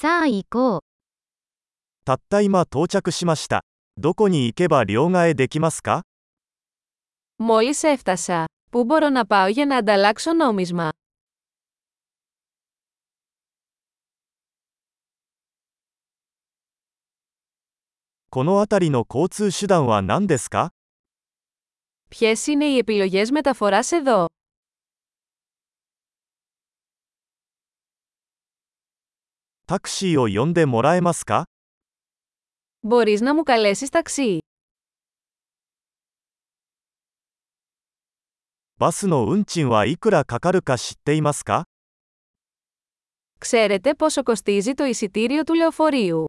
さあ行こう。たった今到着しました。どこに行けば両替できますか Μόλις έφτασα. Πού μπορώ να πάω για να ανταλλάξω νόμισμα. この辺りの交通手段は何ですか Ποιες είναι οι επιλογές μεταφοράς εδώ. タクシーを呼んでもらえますか Μπορείς να μου καλέσεις ταξί. バスの運賃はいくらかかるか知っていますか Ξέρετε πόσο κοστίζει το εισιτήριο του λεωφορείου.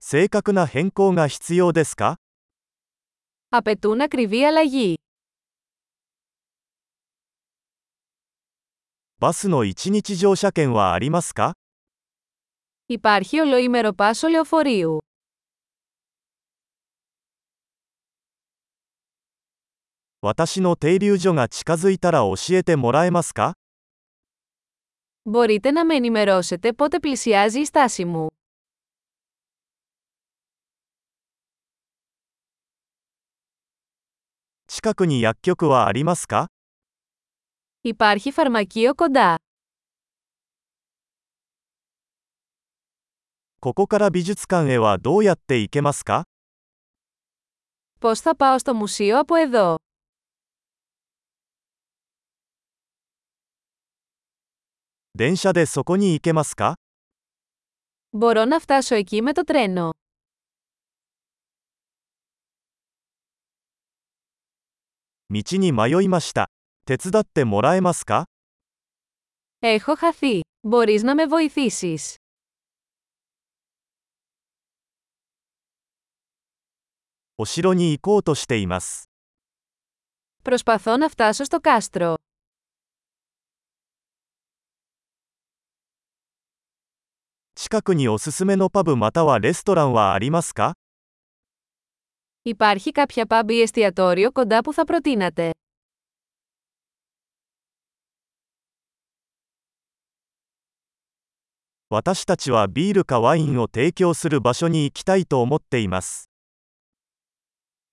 正確な変更が必要ですか Απαιτούν ακριβή αλλαγή. バスの1日乗車券はありますか Υπάρχει ολοήμερο πάσο λεωφορείου. 私の停留所が近づいたら教えてもらえますか Μπορείτε να με ενημερώσετε πότε πλησιάζει η στάση μου. 近くに薬局はありますか Υπάρχει φαρμακείο κοντά. ここから美術館へはどうやって行けますか Πώς θα πάω στο μουσείο από εδώ. 電車でそこに行けますか Μπορώ να φτάσω εκεί με το τρένο. 道に迷いました。 手伝ってもらえますか Έχω χαθεί. Μπορείς να με βοηθήσεις. お城に行こうとしています。 Προσπαθώ να φτάσω στο κάστρο. 近くにおすすめのパブまたはレストランはありますか Υπάρχει κάποια pub ή εστιατόριο κοντά που θα προτείνατε. 私たちはビールかワインを提供する場所に行きたいと思っています。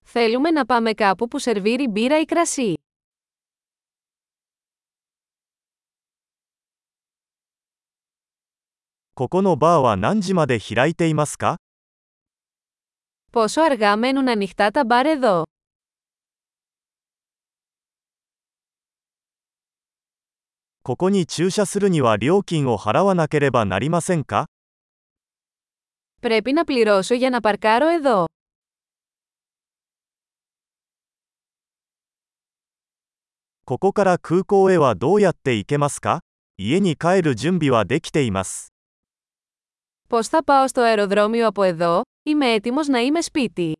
Θέλουμε να πάμε κάπου που σερβίρει μπύρα ή κρασί. ここのバーは何時まで開いていますか Πόσο αργά μένουν ανοιχτά τα μπαρ εδώ. ここに駐車するには料金を払わなければなりませんか Πρέπει να πληρώσω για να παρκάρω εδώ. ここから空港へはどうやって行けますか家に帰る準備はできています。 Πώς θα πάω στο αεροδρόμιο από εδώ, είμαι έτοιμος να είμαι σπίτι.